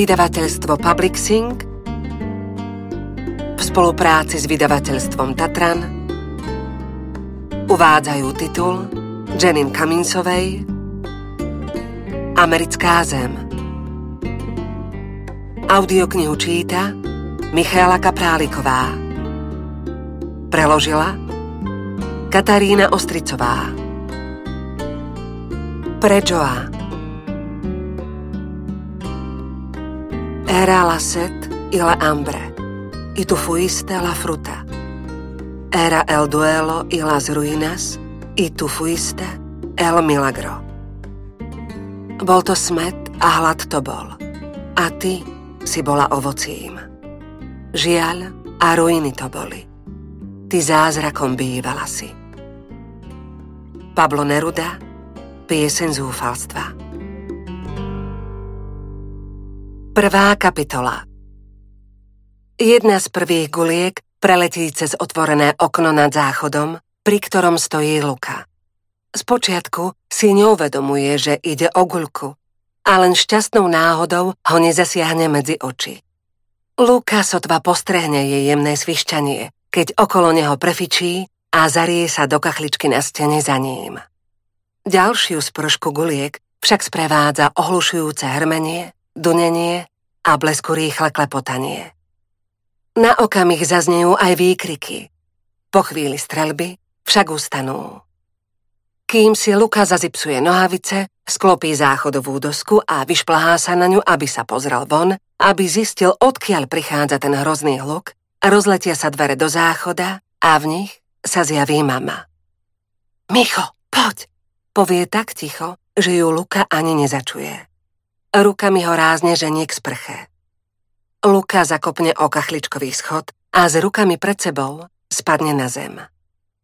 Vydavateľstvo Publixing v spolupráci s vydavateľstvom Tatran uvádzajú titul Jenin Kaminsovej Americká zem. Audioknihu číta Michála Kapráliková. Preložila Katarína Ostricová. Pre Joa. Era la set y la hambre, y tu fuiste la fruta. Era el duelo y las ruinas, y tu fuiste el milagro. Bol to smet a hlad to bol. A ty si bola ovocím. Žiaľ a ruiny to boli. Ty zázrakom bývala si. Pablo Neruda, piesen zúfalstva. Prvá kapitola Jedna z prvých guliek preletí cez otvorené okno nad záchodom, pri ktorom stojí Luka. Spočiatku si neuvedomuje, že ide o guľku a len šťastnou náhodou ho nezasiahne medzi oči. Luka sotva postrehne jej jemné svišťanie, keď okolo neho prefičí a zarie sa do kachličky na stene za ním. Ďalšiu spršku guliek však sprevádza ohlušujúce hrmenie, dunenie a blesku rýchle klepotanie. Na okamih zaznejú aj výkriky. Po chvíli strelby však ustanú. Kým si Luka zazipsuje nohavice, sklopí záchodovú dosku a vyšplhá sa na ňu, aby sa pozrel von, aby zistil, odkiaľ prichádza ten hrozný hluk, rozletia sa dvere do záchoda a v nich sa zjaví mama. Micho, poď, povie tak ticho, že ju Luka ani nezačuje. Rukami ho rázne ženie k sprche. Luka zakopne o kachličkový schod a s rukami pred sebou spadne na zem.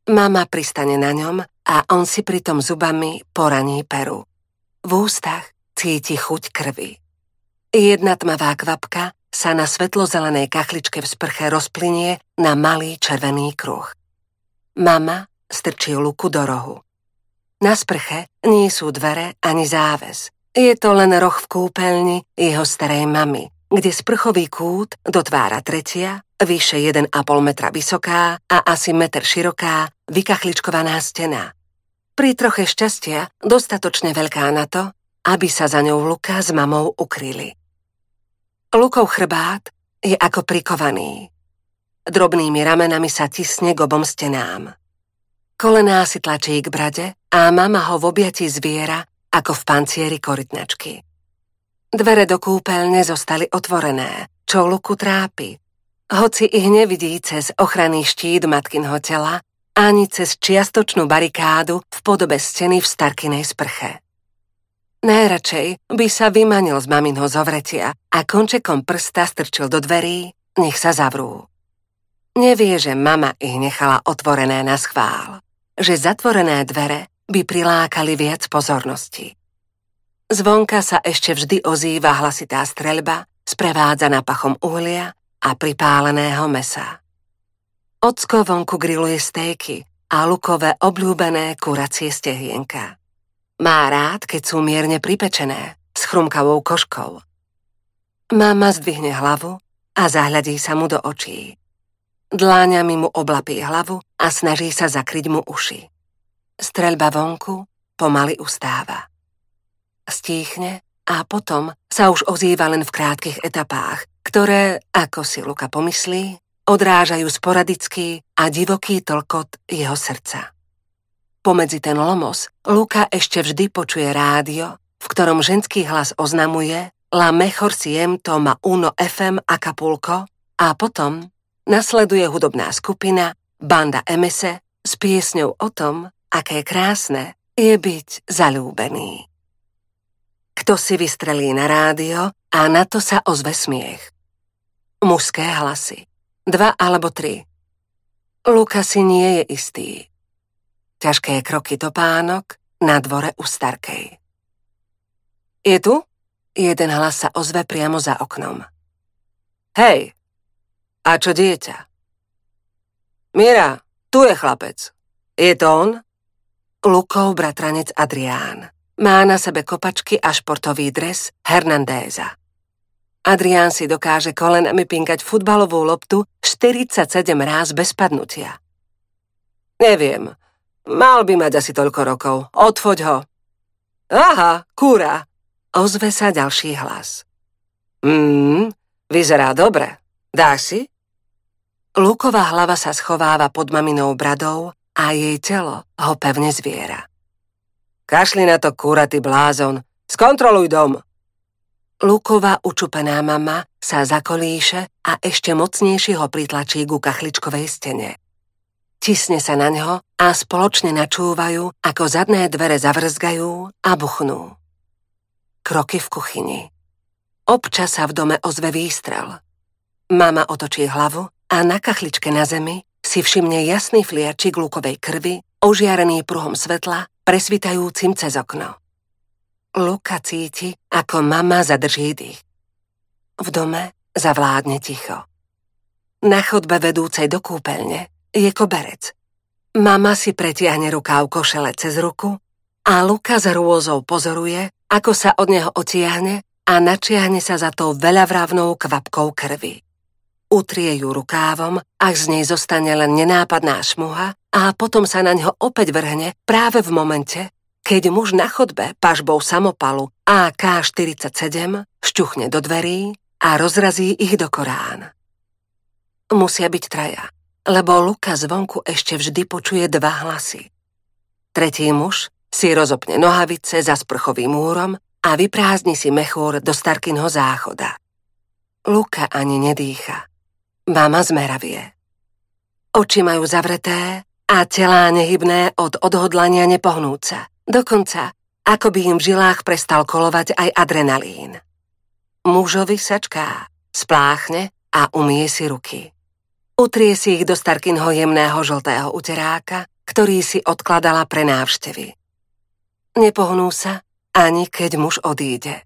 Mama pristane na ňom a on si pritom zubami poraní peru. V ústach cíti chuť krvi. Jedna tmavá kvapka sa na svetlozelenej kachličke v sprche rozplynie na malý červený kruh. Mama strčí luku do rohu. Na sprche nie sú dvere ani záves. Je to len roh v kúpeľni jeho starej mamy, kde sprchový kút dotvára tretia, vyše 1,5 metra vysoká a asi meter široká, vykachličkovaná stena. Pri troche šťastia dostatočne veľká na to, aby sa za ňou Luka s mamou ukryli. Lukov chrbát je ako prikovaný. Drobnými ramenami sa tisne k obom stenám. Kolená si tlačí k brade a mama ho v objati zviera ako v pancieri korytnačky. Dvere do kúpeľne zostali otvorené, čo Luku trápi. Hoci ich nevidí cez ochranný štít matkinho tela, ani cez čiastočnú barikádu v podobe steny v starkinej sprche. Najradšej by sa vymanil z maminho zovretia a končekom prsta strčil do dverí, nech sa zavrú. Nevie, že mama ich nechala otvorené na schvál, že zatvorené dvere by prilákali viac pozornosti. Zvonka sa ešte vždy ozýva hlasitá streľba, sprevádzaná pachom uhlia a pripáleného mesa. Ocko vonku grilluje stejky a lukové obľúbené kuracie stehienka. Má rád, keď sú mierne pripečené, s chrumkavou koškou. Mama zdvihne hlavu a zahľadí sa mu do očí. Dláňami mu oblapí hlavu a snaží sa zakryť mu uši. Streľba vonku pomaly ustáva. Stíchne a potom sa už ozýva len v krátkych etapách, ktoré, ako si Luka pomyslí, odrážajú sporadický a divoký tlkot jeho srdca. Pomedzi ten lomos Luka ešte vždy počuje rádio, v ktorom ženský hlas oznamuje La mejor siento ma uno FM Acapulco a potom nasleduje hudobná skupina Banda MS s piesňou o tom, aké krásne je byť zalúbený. Kto si vystrelí na rádio a na to sa ozve smiech. Mužské hlasy. Dva alebo tri. Luka si nie je istý. Ťažké kroky topánok na dvore u Starkej. Je tu? Jeden hlas sa ozve priamo za oknom. Hej, a čo dieťa? Mira, tu je chlapec. Je to on? Lukov bratranec Adrián. Má na sebe kopačky a športový dres Hernandéza. Adrián si dokáže kolenami pinkať futbalovú loptu 47 ráz bez padnutia. Neviem. Mal by mať asi toľko rokov. Odfoď ho. Aha, kúra. Ozve sa ďalší hlas. Mmm, vyzerá dobre. Dáš si? Luková hlava sa schováva pod maminou bradou a jej telo ho pevne zviera. Kašli na to, kúra, ty blázon. Skontroluj dom. Luková učupená mama sa zakolíše a ešte mocnejšie ho pritlačí ku kachličkovej stene. Tisne sa na ňo a spoločne načúvajú, ako zadné dvere zavrzgajú a buchnú. Kroky v kuchyni. Občas sa v dome ozve výstrel. Mama otočí hlavu a na kachličke na zemi si všimne jasný fliačik lukovej krvi, ožiarený pruhom svetla, presvitajúcim cez okno. Luka cíti, ako mama zadrží dých. V dome zavládne ticho. Na chodbe vedúcej do kúpeľne je koberec. Mama si pretiahne rukáv košele cez ruku a Luka s rôzou pozoruje, ako sa od neho otiahne a načiahne sa za tou veľavravnou kvapkou krvi. Utrie ju rukávom, až z nej zostane len nenápadná šmuha a potom sa na ňo opäť vrhne práve v momente, keď muž na chodbe pažbou samopalu AK-47 šťuchne do dverí a rozrazí ich do Korán. Musia byť traja, lebo Luka zvonku ešte vždy počuje dva hlasy. Tretí muž si rozopne nohavice za sprchovým múrom a vyprázdni si mechúr do Starkinho záchoda. Luka ani nedýcha. Mama zmeravie. Oči majú zavreté a telá nehybné od odhodlania nepohnúca. Dokonca, ako by im v žilách prestal kolovať aj adrenalín. Mužovi sačká, spláchne a umie si ruky. Utrie si ich do Starkinho jemného žltého uteráka, ktorý si odkladala pre návštevy. Nepohnú sa, ani keď muž odíde.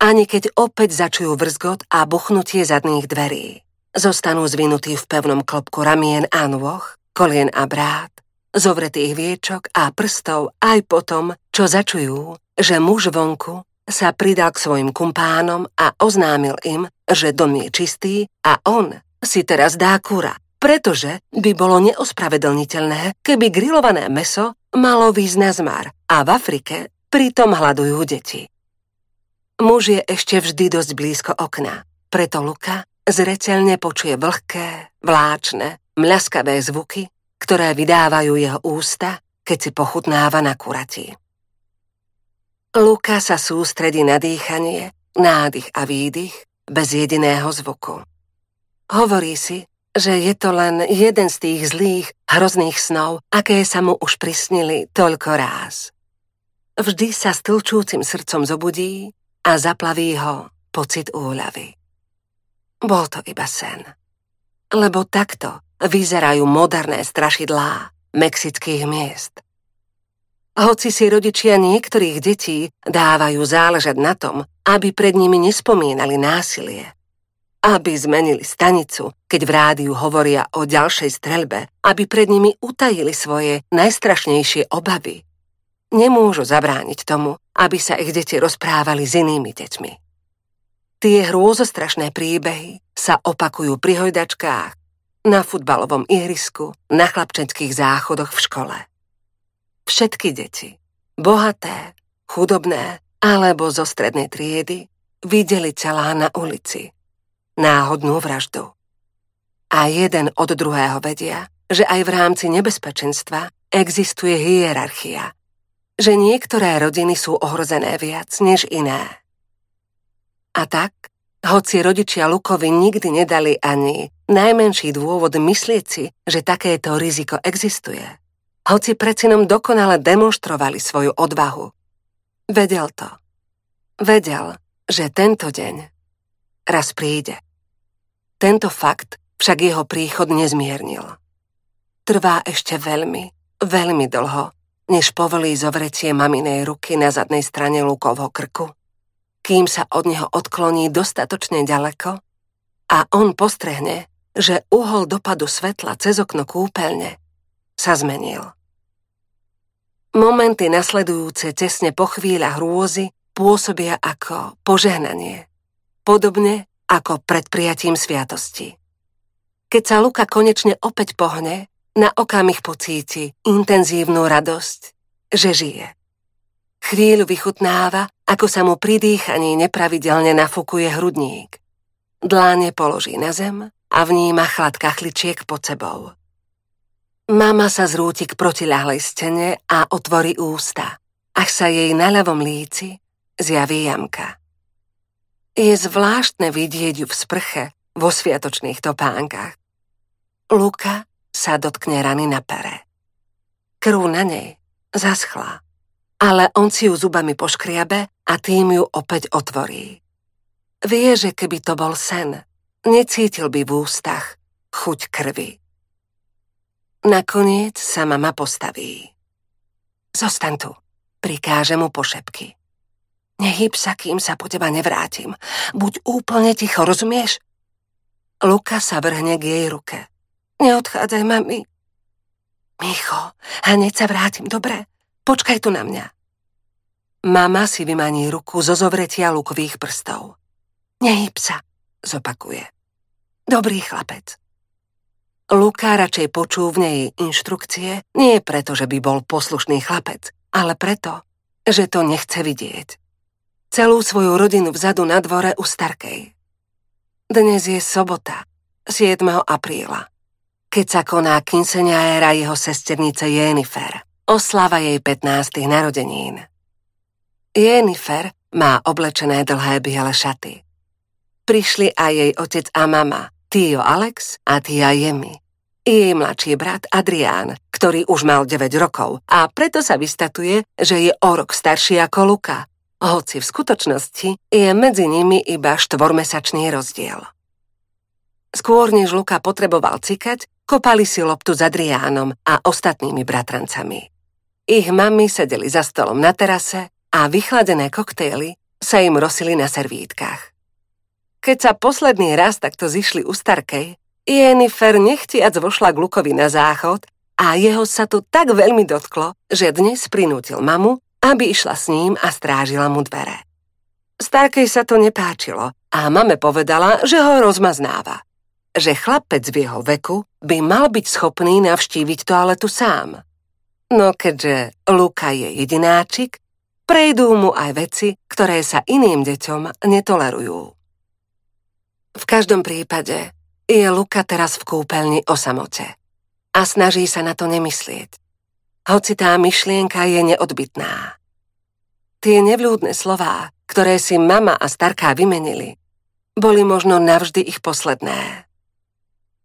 Ani keď opäť začujú vrzgot a buchnutie zadných dverí. Zostanú zvinutí v pevnom klopku ramien a nôh, kolien a brát, zovretých viečok a prstov aj potom, čo začujú, že muž vonku sa pridal k svojim kumpánom a oznámil im, že dom je čistý a on si teraz dá kura, pretože by bolo neospravedlniteľné, keby grillované meso malo výsť a v Afrike pritom hľadujú deti. Muž je ešte vždy dosť blízko okna, preto Luka zreteľne počuje vlhké, vláčne, mľaskavé zvuky ktoré vydávajú jeho ústa, keď si pochutnáva na kurati. Luka sa sústredí na dýchanie, nádych a výdych bez jediného zvuku. Hovorí si, že je to len jeden z tých zlých, hrozných snov, aké sa mu už prisnili toľko ráz. Vždy sa s tlčúcim srdcom zobudí a zaplaví ho pocit úľavy. Bol to iba sen. Lebo takto vyzerajú moderné strašidlá mexických miest. Hoci si rodičia niektorých detí dávajú záležať na tom, aby pred nimi nespomínali násilie, aby zmenili stanicu, keď v rádiu hovoria o ďalšej streľbe, aby pred nimi utajili svoje najstrašnejšie obavy. Nemôžu zabrániť tomu, aby sa ich deti rozprávali s inými deťmi. Tie hrôzostrašné príbehy sa opakujú pri hojdačkách, na futbalovom ihrisku, na chlapčenských záchodoch v škole. Všetky deti, bohaté, chudobné alebo zo strednej triedy, videli celá na ulici. Náhodnú vraždu. A jeden od druhého vedia, že aj v rámci nebezpečenstva existuje hierarchia, že niektoré rodiny sú ohrozené viac než iné. A tak hoci rodičia Lukovi nikdy nedali ani najmenší dôvod myslieť si, že takéto riziko existuje. Hoci predsinom dokonale demonstrovali svoju odvahu. Vedel to. Vedel, že tento deň raz príde. Tento fakt však jeho príchod nezmiernil. Trvá ešte veľmi, veľmi dlho, než povolí zovretie maminej ruky na zadnej strane Lukovho krku kým sa od neho odkloní dostatočne ďaleko a on postrehne, že uhol dopadu svetla cez okno kúpeľne sa zmenil. Momenty nasledujúce tesne po chvíľach hrôzy pôsobia ako požehnanie. podobne ako pred prijatím sviatosti. Keď sa Luka konečne opäť pohne, na okamih pocíti intenzívnu radosť, že žije. Chvíľu vychutnáva, ako sa mu pri dýchaní nepravidelne nafúkuje hrudník. Dláne položí na zem a vníma chlad kachličiek pod sebou. Mama sa zrúti k protiľahlej stene a otvorí ústa, až sa jej na ľavom líci zjaví jamka. Je zvláštne vidieť ju v sprche vo sviatočných topánkach. Luka sa dotkne rany na pere. Krv na nej zaschla, ale on si ju zubami poškriabe a tým ju opäť otvorí. Vie, že keby to bol sen, necítil by v ústach chuť krvi. Nakoniec sa mama postaví. Zostan tu, prikáže mu pošepky. Nehyb sa, kým sa po teba nevrátim. Buď úplne ticho, rozumieš? Luka sa vrhne k jej ruke. Neodchádzaj, mami. Micho, hneď sa vrátim, dobre? Počkaj tu na mňa. Mama si vymaní ruku zo zovretia lukových prstov. Nehyb sa, zopakuje. Dobrý chlapec. Luka radšej počúvne jej inštrukcie, nie preto, že by bol poslušný chlapec, ale preto, že to nechce vidieť celú svoju rodinu vzadu na dvore u Starkej. Dnes je sobota, 7. apríla, keď sa koná éra jeho sesternice Jennifer, oslava jej 15. narodenín. Jennifer má oblečené dlhé biele šaty. Prišli aj jej otec a mama, Tio Alex a Tia Jemi. Jej mladší brat Adrián, ktorý už mal 9 rokov a preto sa vystatuje, že je o rok starší ako Luka, hoci v skutočnosti je medzi nimi iba štvormesačný rozdiel. Skôr než Luka potreboval cikať, kopali si loptu s Adriánom a ostatnými bratrancami. Ich mami sedeli za stolom na terase a vychladené koktejly sa im rosili na servítkach. Keď sa posledný raz takto zišli u Starkej, Jennifer nechtiac vošla k Lukovi na záchod a jeho sa to tak veľmi dotklo, že dnes prinútil mamu, aby išla s ním a strážila mu dvere. Starkej sa to nepáčilo a mame povedala, že ho rozmaznáva. Že chlapec v jeho veku by mal byť schopný navštíviť toaletu sám. No keďže Luka je jedináčik, prejdú mu aj veci, ktoré sa iným deťom netolerujú. V každom prípade je Luka teraz v kúpeľni o samote a snaží sa na to nemyslieť hoci tá myšlienka je neodbitná. Tie nevľúdne slová, ktoré si mama a starká vymenili, boli možno navždy ich posledné.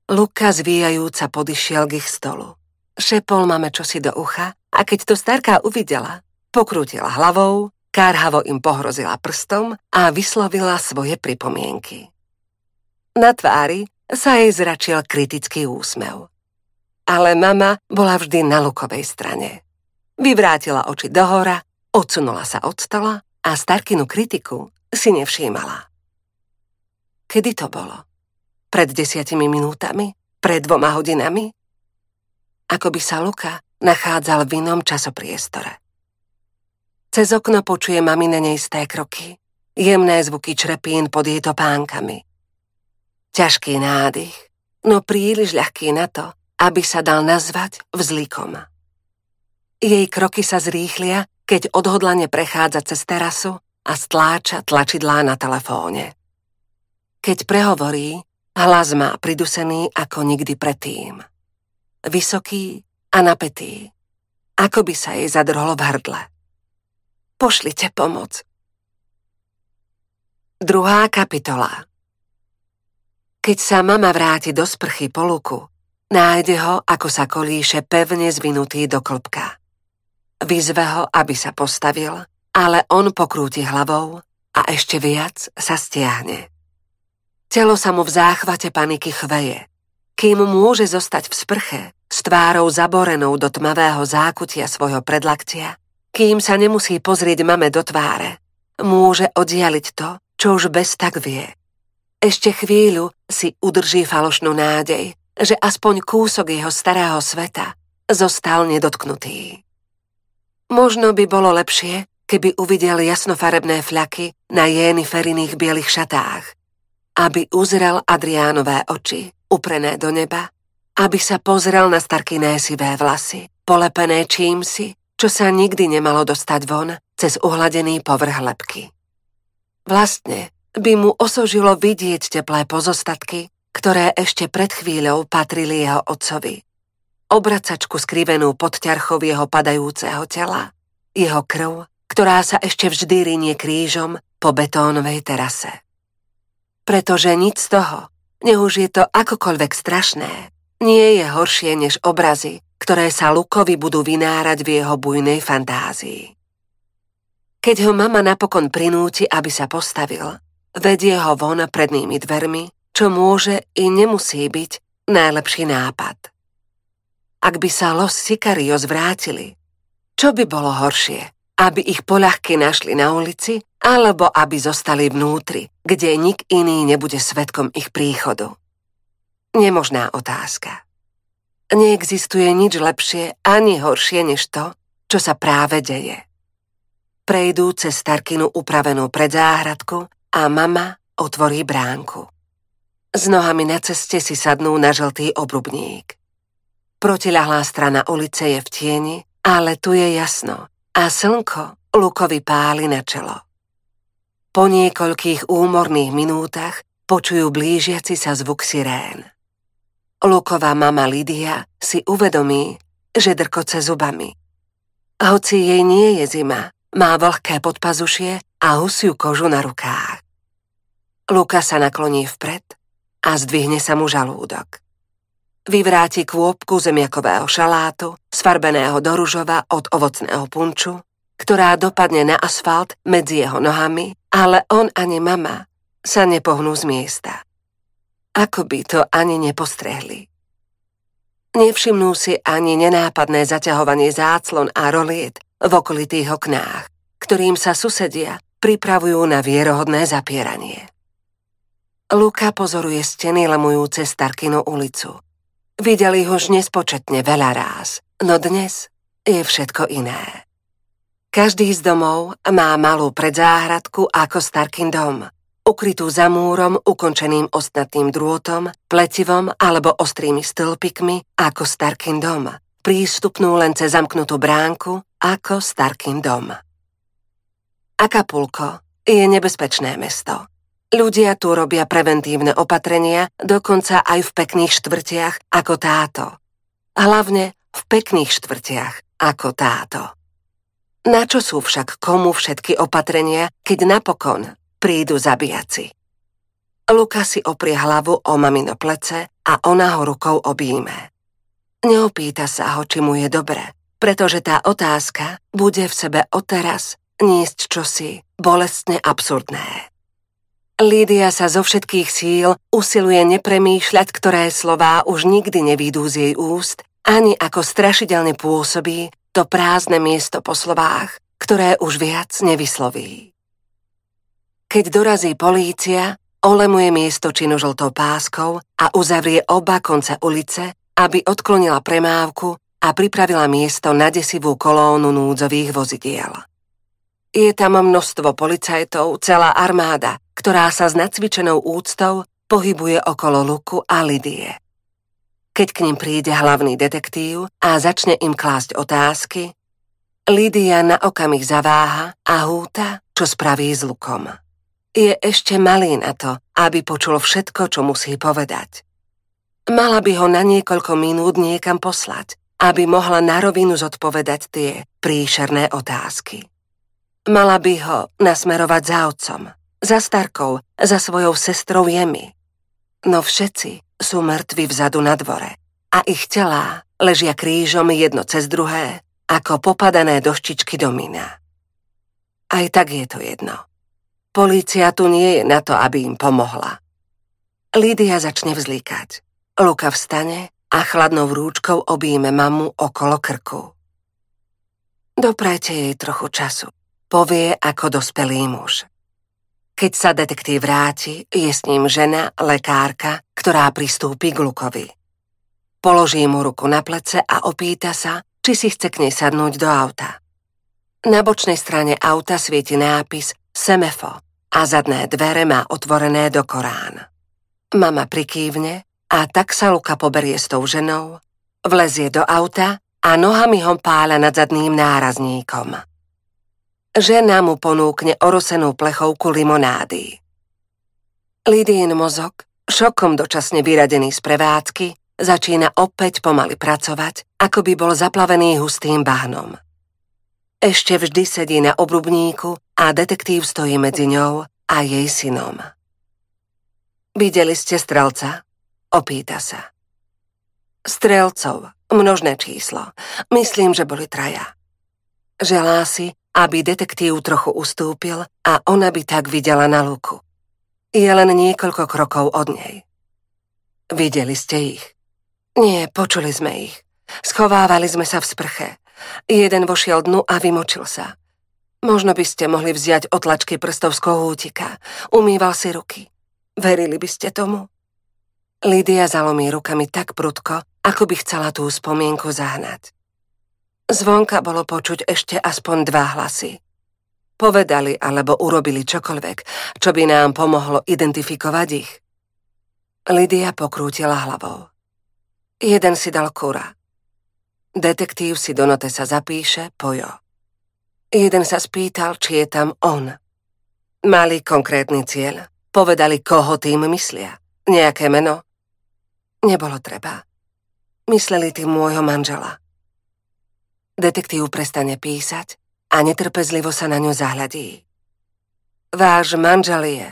Luka zvíjajúca podišiel k ich stolu. Šepol mame čosi do ucha a keď to starká uvidela, pokrútila hlavou, kárhavo im pohrozila prstom a vyslovila svoje pripomienky. Na tvári sa jej zračil kritický úsmev ale mama bola vždy na Lukovej strane. Vyvrátila oči dohora, odsunula sa od stola a Starkinu kritiku si nevšímala. Kedy to bolo? Pred desiatimi minútami? Pred dvoma hodinami? Ako by sa Luka nachádzal v inom časopriestore. Cez okno počuje mamine neisté kroky, jemné zvuky črepín pod jej topánkami. Ťažký nádych, no príliš ľahký na to, aby sa dal nazvať vzlikom. Jej kroky sa zrýchlia, keď odhodlane prechádza cez terasu a stláča tlačidlá na telefóne. Keď prehovorí, hlas má pridusený ako nikdy predtým. Vysoký a napätý, ako by sa jej zadrhlo v hrdle. Pošlite pomoc. Druhá kapitola Keď sa mama vráti do sprchy po luku, Nájde ho, ako sa kolíše pevne zvinutý do klopka. Vyzve ho, aby sa postavil, ale on pokrúti hlavou a ešte viac sa stiahne. Telo sa mu v záchvate paniky chveje. Kým môže zostať v sprche, s tvárou zaborenou do tmavého zákutia svojho predlaktia, kým sa nemusí pozrieť mame do tváre, môže oddialiť to, čo už bez tak vie. Ešte chvíľu si udrží falošnú nádej, že aspoň kúsok jeho starého sveta zostal nedotknutý. Možno by bolo lepšie, keby uvidel jasnofarebné fľaky na Feriných bielých šatách, aby uzrel Adriánové oči, uprené do neba, aby sa pozrel na starkyné sivé vlasy, polepené čímsi, čo sa nikdy nemalo dostať von cez uhladený povrch lepky. Vlastne by mu osožilo vidieť teplé pozostatky, ktoré ešte pred chvíľou patrili jeho otcovi. Obracačku skrivenú pod ťarchou jeho padajúceho tela, jeho krv, ktorá sa ešte vždy rinie krížom po betónovej terase. Pretože nič z toho, nech už je to akokoľvek strašné, nie je horšie než obrazy, ktoré sa Lukovi budú vynárať v jeho bujnej fantázii. Keď ho mama napokon prinúti, aby sa postavil, vedie ho von prednými dvermi, čo môže i nemusí byť najlepší nápad. Ak by sa Los Sicarios vrátili, čo by bolo horšie? Aby ich poľahky našli na ulici, alebo aby zostali vnútri, kde nik iný nebude svetkom ich príchodu. Nemožná otázka. Neexistuje nič lepšie ani horšie než to, čo sa práve deje. Prejdú cez Starkinu upravenú predzáhradku a mama otvorí bránku. S nohami na ceste si sadnú na žltý obrubník. Protiľahlá strana ulice je v tieni, ale tu je jasno a slnko Lukovi páli na čelo. Po niekoľkých úmorných minútach počujú blížiaci sa zvuk sirén. Luková mama Lidia si uvedomí, že drkoce zubami. Hoci jej nie je zima, má vlhké podpazušie a husiu kožu na rukách. Luka sa nakloní vpred a zdvihne sa mu žalúdok. Vyvráti kôpku zemiakového šalátu, sfarbeného do ružova od ovocného punču, ktorá dopadne na asfalt medzi jeho nohami, ale on ani mama sa nepohnú z miesta. Ako by to ani nepostrehli. Nevšimnú si ani nenápadné zaťahovanie záclon a roliet v okolitých oknách, ktorým sa susedia pripravujú na vierohodné zapieranie. Luka pozoruje steny lemujúce Starkinu ulicu – Videli ho už nespočetne veľa ráz, no dnes je všetko iné. Každý z domov má malú predzáhradku ako Starkin dom, ukrytú za múrom ukončeným ostatným drôtom, pletivom alebo ostrými stĺpikmi ako Starkin dom, prístupnú len cez zamknutú bránku ako Starkin dom. Akapulko je nebezpečné mesto. Ľudia tu robia preventívne opatrenia, dokonca aj v pekných štvrtiach ako táto. Hlavne v pekných štvrtiach ako táto. Na čo sú však komu všetky opatrenia, keď napokon prídu zabijaci? Luka si oprie hlavu o mamino plece a ona ho rukou obíme. Neopýta sa ho, či mu je dobre, pretože tá otázka bude v sebe odteraz niesť čosi bolestne absurdné. Lídia sa zo všetkých síl usiluje nepremýšľať, ktoré slová už nikdy nevídú z jej úst, ani ako strašidelne pôsobí to prázdne miesto po slovách, ktoré už viac nevysloví. Keď dorazí polícia, olemuje miesto činu žltou páskou a uzavrie oba konce ulice, aby odklonila premávku a pripravila miesto na desivú kolónu núdzových vozidiel. Je tam množstvo policajtov, celá armáda, ktorá sa s nacvičenou úctou pohybuje okolo Luku a Lidie. Keď k ním príde hlavný detektív a začne im klásť otázky, Lídia na okamih zaváha a húta, čo spraví s Lukom. Je ešte malý na to, aby počul všetko, čo musí povedať. Mala by ho na niekoľko minút niekam poslať, aby mohla na rovinu zodpovedať tie príšerné otázky. Mala by ho nasmerovať za otcom, za starkou, za svojou sestrou Jemi. No všetci sú mŕtvi vzadu na dvore a ich telá ležia krížom jedno cez druhé, ako popadané doštičky domina. Aj tak je to jedno. Polícia tu nie je na to, aby im pomohla. Lídia začne vzlíkať. Luka vstane a chladnou rúčkou obíme mamu okolo krku. Doprajte jej trochu času povie ako dospelý muž. Keď sa detektív vráti, je s ním žena, lekárka, ktorá pristúpi k Lukovi. Položí mu ruku na plece a opýta sa, či si chce k nej sadnúť do auta. Na bočnej strane auta svieti nápis Semefo a zadné dvere má otvorené do Korán. Mama prikývne a tak sa Luka poberie s tou ženou, vlezie do auta a nohami ho pála nad zadným nárazníkom. Žena mu ponúkne orosenú plechovku limonády. Lidín mozog, šokom dočasne vyradený z prevádzky, začína opäť pomaly pracovať, ako by bol zaplavený hustým bahnom. Ešte vždy sedí na obrubníku a detektív stojí medzi ňou a jej synom. Videli ste strelca? Opýta sa. Strelcov, množné číslo. Myslím, že boli traja. Želá si, aby detektív trochu ustúpil a ona by tak videla na luku. Je len niekoľko krokov od nej. Videli ste ich? Nie, počuli sme ich. Schovávali sme sa v sprche. Jeden vošiel dnu a vymočil sa. Možno by ste mohli vziať otlačky prstov z kohútika. Umýval si ruky. Verili by ste tomu? Lídia zalomí rukami tak prudko, ako by chcela tú spomienku zahnať. Zvonka bolo počuť ešte aspoň dva hlasy. Povedali alebo urobili čokoľvek, čo by nám pomohlo identifikovať ich. Lidia pokrútila hlavou. Jeden si dal kura, Detektív si do note sa zapíše Pojo. Jeden sa spýtal, či je tam on. Mali konkrétny cieľ. Povedali, koho tým myslia. Nejaké meno? Nebolo treba. Mysleli tým môjho manžela. Detektív prestane písať a netrpezlivo sa na ňu zahľadí. Váš manžel je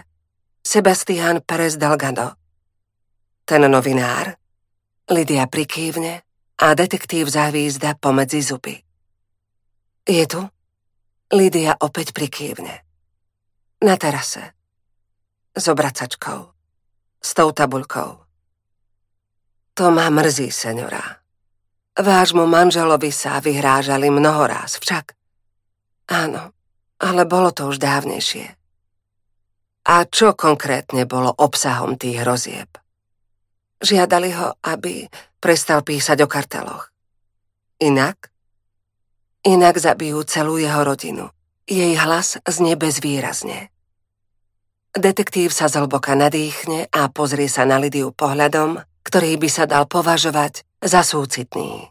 Sebastián Perez Delgado. Ten novinár? Lidia prikývne a detektív závízda pomedzi zuby. Je tu? Lídia opäť prikývne. Na terase. S obracačkou. S tou tabuľkou. To ma mrzí, senora. Vášmu manželovi sa vyhrážali mnohoráz však. Áno, ale bolo to už dávnejšie. A čo konkrétne bolo obsahom tých hrozieb? Žiadali ho, aby prestal písať o karteloch. Inak? Inak zabijú celú jeho rodinu. Jej hlas znie bezvýrazne. Detektív sa zhlboka nadýchne a pozrie sa na Lidiu pohľadom, ktorý by sa dal považovať za súcitný.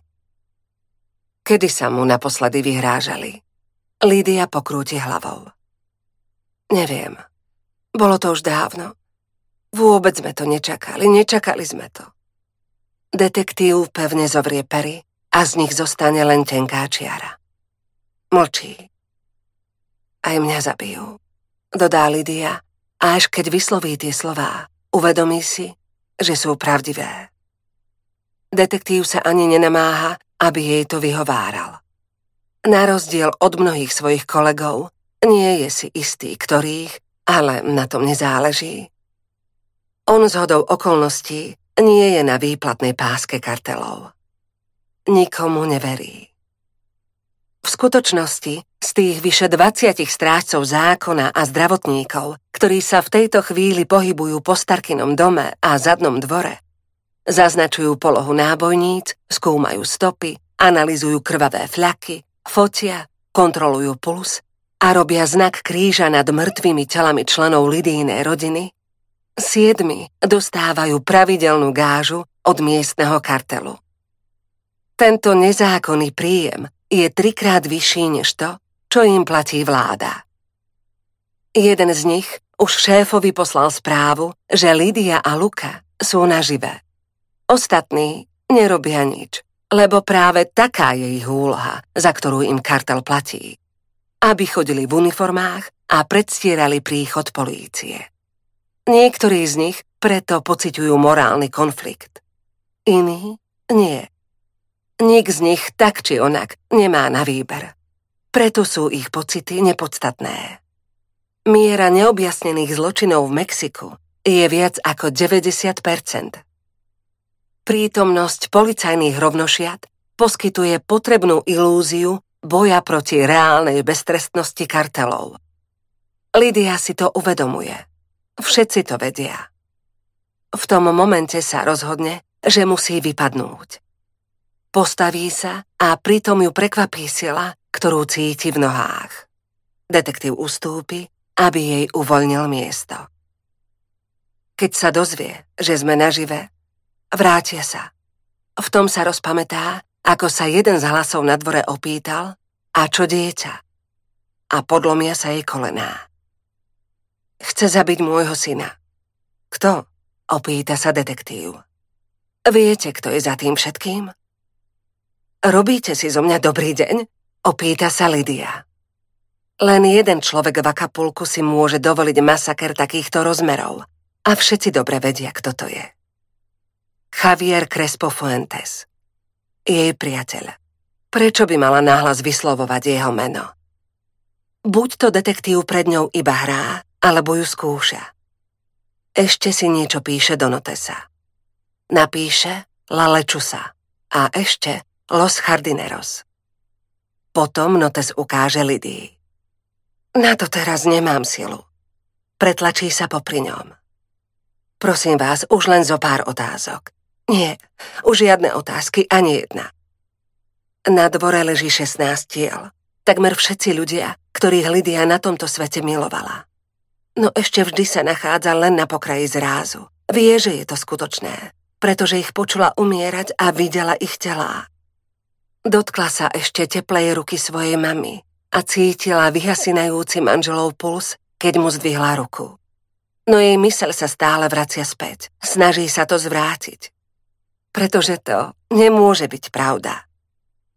Kedy sa mu naposledy vyhrážali? Lídia pokrúti hlavou. Neviem. Bolo to už dávno. Vôbec sme to nečakali, nečakali sme to. Detektív pevne zovrie pery a z nich zostane len tenká čiara. Mlčí. Aj mňa zabijú, dodá Lidia a až keď vysloví tie slová, uvedomí si, že sú pravdivé. Detektív sa ani nenamáha, aby jej to vyhováral. Na rozdiel od mnohých svojich kolegov, nie je si istý, ktorých, ale na tom nezáleží. On z hodou okolností nie je na výplatnej páske kartelov. Nikomu neverí. V skutočnosti z tých vyše 20 strážcov zákona a zdravotníkov, ktorí sa v tejto chvíli pohybujú po Starkinom dome a zadnom dvore, zaznačujú polohu nábojníc, skúmajú stopy, analizujú krvavé fľaky, fotia, kontrolujú puls a robia znak kríža nad mŕtvými telami členov Lidínej rodiny, Siedmi dostávajú pravidelnú gážu od miestneho kartelu. Tento nezákonný príjem je trikrát vyšší než to, čo im platí vláda. Jeden z nich už šéfovi poslal správu, že Lidia a Luka sú nažive. Ostatní nerobia nič, lebo práve taká je ich úloha, za ktorú im kartel platí. Aby chodili v uniformách a predstierali príchod polície. Niektorí z nich preto pociťujú morálny konflikt. Iní nie. Nik z nich tak či onak nemá na výber. Preto sú ich pocity nepodstatné. Miera neobjasnených zločinov v Mexiku je viac ako 90 Prítomnosť policajných rovnošiat poskytuje potrebnú ilúziu boja proti reálnej beztrestnosti kartelov. Lidia si to uvedomuje. Všetci to vedia. V tom momente sa rozhodne, že musí vypadnúť. Postaví sa a pritom ju prekvapí sila, ktorú cíti v nohách. Detektív ustúpi, aby jej uvoľnil miesto. Keď sa dozvie, že sme nažive, vrátia sa. V tom sa rozpamätá, ako sa jeden z hlasov na dvore opýtal, a čo dieťa? A podlomia sa jej kolená. Chce zabiť môjho syna. Kto? Opýta sa detektív. Viete, kto je za tým všetkým? Robíte si zo mňa dobrý deň? Opýta sa Lidia. Len jeden človek v Akapulku si môže dovoliť masaker takýchto rozmerov a všetci dobre vedia, kto to je. Javier Crespo Fuentes. Jej priateľ. Prečo by mala náhlas vyslovovať jeho meno? Buď to detektív pred ňou iba hrá, alebo ju skúša. Ešte si niečo píše do notesa. Napíše La Lechusa a ešte Los Jardineros. Potom notes ukáže Lidii. Na to teraz nemám silu. Pretlačí sa popri ňom. Prosím vás, už len zo pár otázok. Nie, už žiadne otázky, ani jedna. Na dvore leží 16 tiel. Takmer všetci ľudia, ktorých Lidia na tomto svete milovala. No ešte vždy sa nachádza len na pokraji zrázu. Vie, že je to skutočné, pretože ich počula umierať a videla ich telá. Dotkla sa ešte teplej ruky svojej mamy a cítila vyhasinajúci manželov puls, keď mu zdvihla ruku. No jej mysel sa stále vracia späť. Snaží sa to zvrátiť. Pretože to nemôže byť pravda.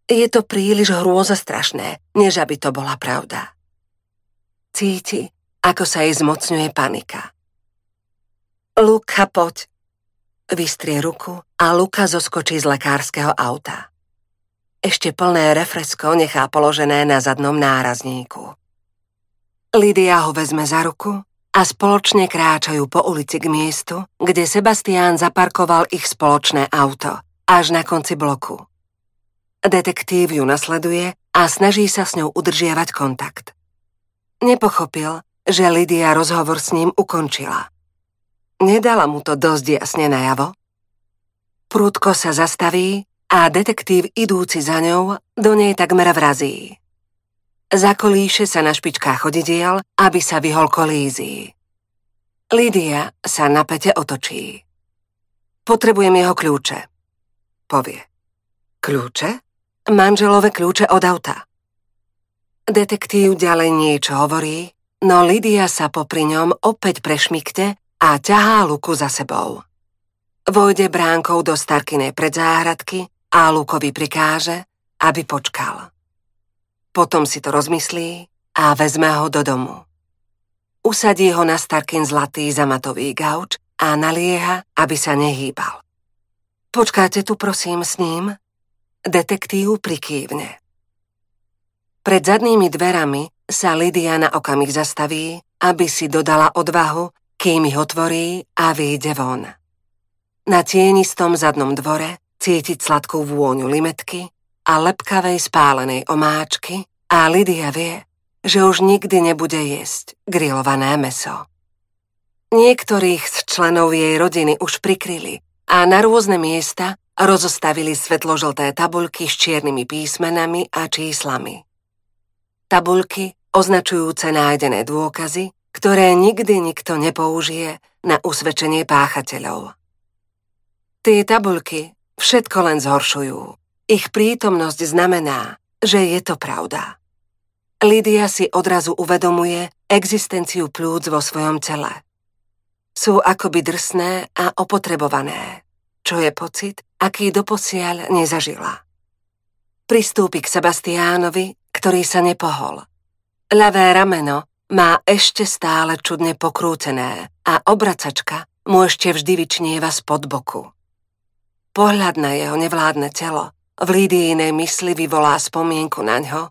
Je to príliš hrôzostrašné, než aby to bola pravda. Cíti, ako sa jej zmocňuje panika. Luka, poď. Vystrie ruku a Luka zoskočí z lekárskeho auta. Ešte plné refresko nechá položené na zadnom nárazníku. Lidia ho vezme za ruku a spoločne kráčajú po ulici k miestu, kde Sebastián zaparkoval ich spoločné auto, až na konci bloku. Detektív ju nasleduje a snaží sa s ňou udržiavať kontakt. Nepochopil, že Lidia rozhovor s ním ukončila. Nedala mu to dosť jasne najavo. Prúdko sa zastaví a detektív idúci za ňou do nej takmer vrazí. Zakolíše sa na špičkách chodidiel, aby sa vyhol kolízii. Lídia sa na pete otočí. Potrebujem jeho kľúče, povie. Kľúče? manželové kľúče od auta. Detektív ďalej niečo hovorí, no Lidia sa popri ňom opäť prešmikte a ťahá Luku za sebou. Vojde bránkou do Starkinej predzáhradky a Lukovi prikáže, aby počkal. Potom si to rozmyslí a vezme ho do domu. Usadí ho na Starkin zlatý zamatový gauč a nalieha, aby sa nehýbal. Počkáte tu prosím s ním, Detektív prikývne. Pred zadnými dverami sa Lidia na okamih zastaví, aby si dodala odvahu, kým ich otvorí a vyjde von. Na tienistom zadnom dvore cítiť sladkú vôňu limetky a lepkavej spálenej omáčky a Lidia vie, že už nikdy nebude jesť grillované meso. Niektorých z členov jej rodiny už prikryli a na rôzne miesta rozostavili svetložlté tabuľky s čiernymi písmenami a číslami. Tabuľky označujúce nájdené dôkazy, ktoré nikdy nikto nepoužije na usvedčenie páchateľov. Tie tabuľky všetko len zhoršujú. Ich prítomnosť znamená, že je to pravda. Lidia si odrazu uvedomuje existenciu plúc vo svojom tele. Sú akoby drsné a opotrebované čo je pocit, aký doposiaľ nezažila. Pristúpi k Sebastiánovi, ktorý sa nepohol. Ľavé rameno má ešte stále čudne pokrútené a obracačka mu ešte vždy vyčnieva spod boku. Pohľad na jeho nevládne telo v Lídijnej mysli vyvolá spomienku na ňo,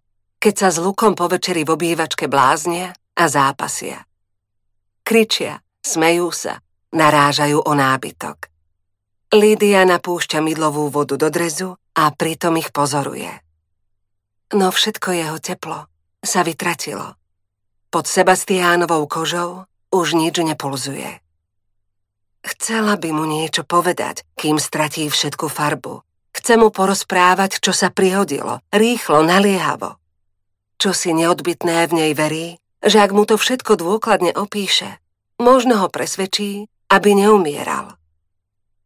keď sa s Lukom po večeri v obývačke bláznia a zápasia. Kričia, smejú sa, narážajú o nábytok. Lídia napúšťa mydlovú vodu do drezu a pritom ich pozoruje. No všetko jeho teplo sa vytratilo. Pod Sebastiánovou kožou už nič nepulzuje. Chcela by mu niečo povedať, kým stratí všetku farbu. Chce mu porozprávať, čo sa prihodilo, rýchlo, naliehavo. čo si neodbitné v nej verí, že ak mu to všetko dôkladne opíše, možno ho presvedčí, aby neumieral.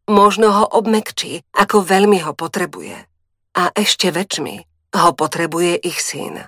Možno ho obmekčí, ako veľmi ho potrebuje. A ešte väčšmi ho potrebuje ich syn.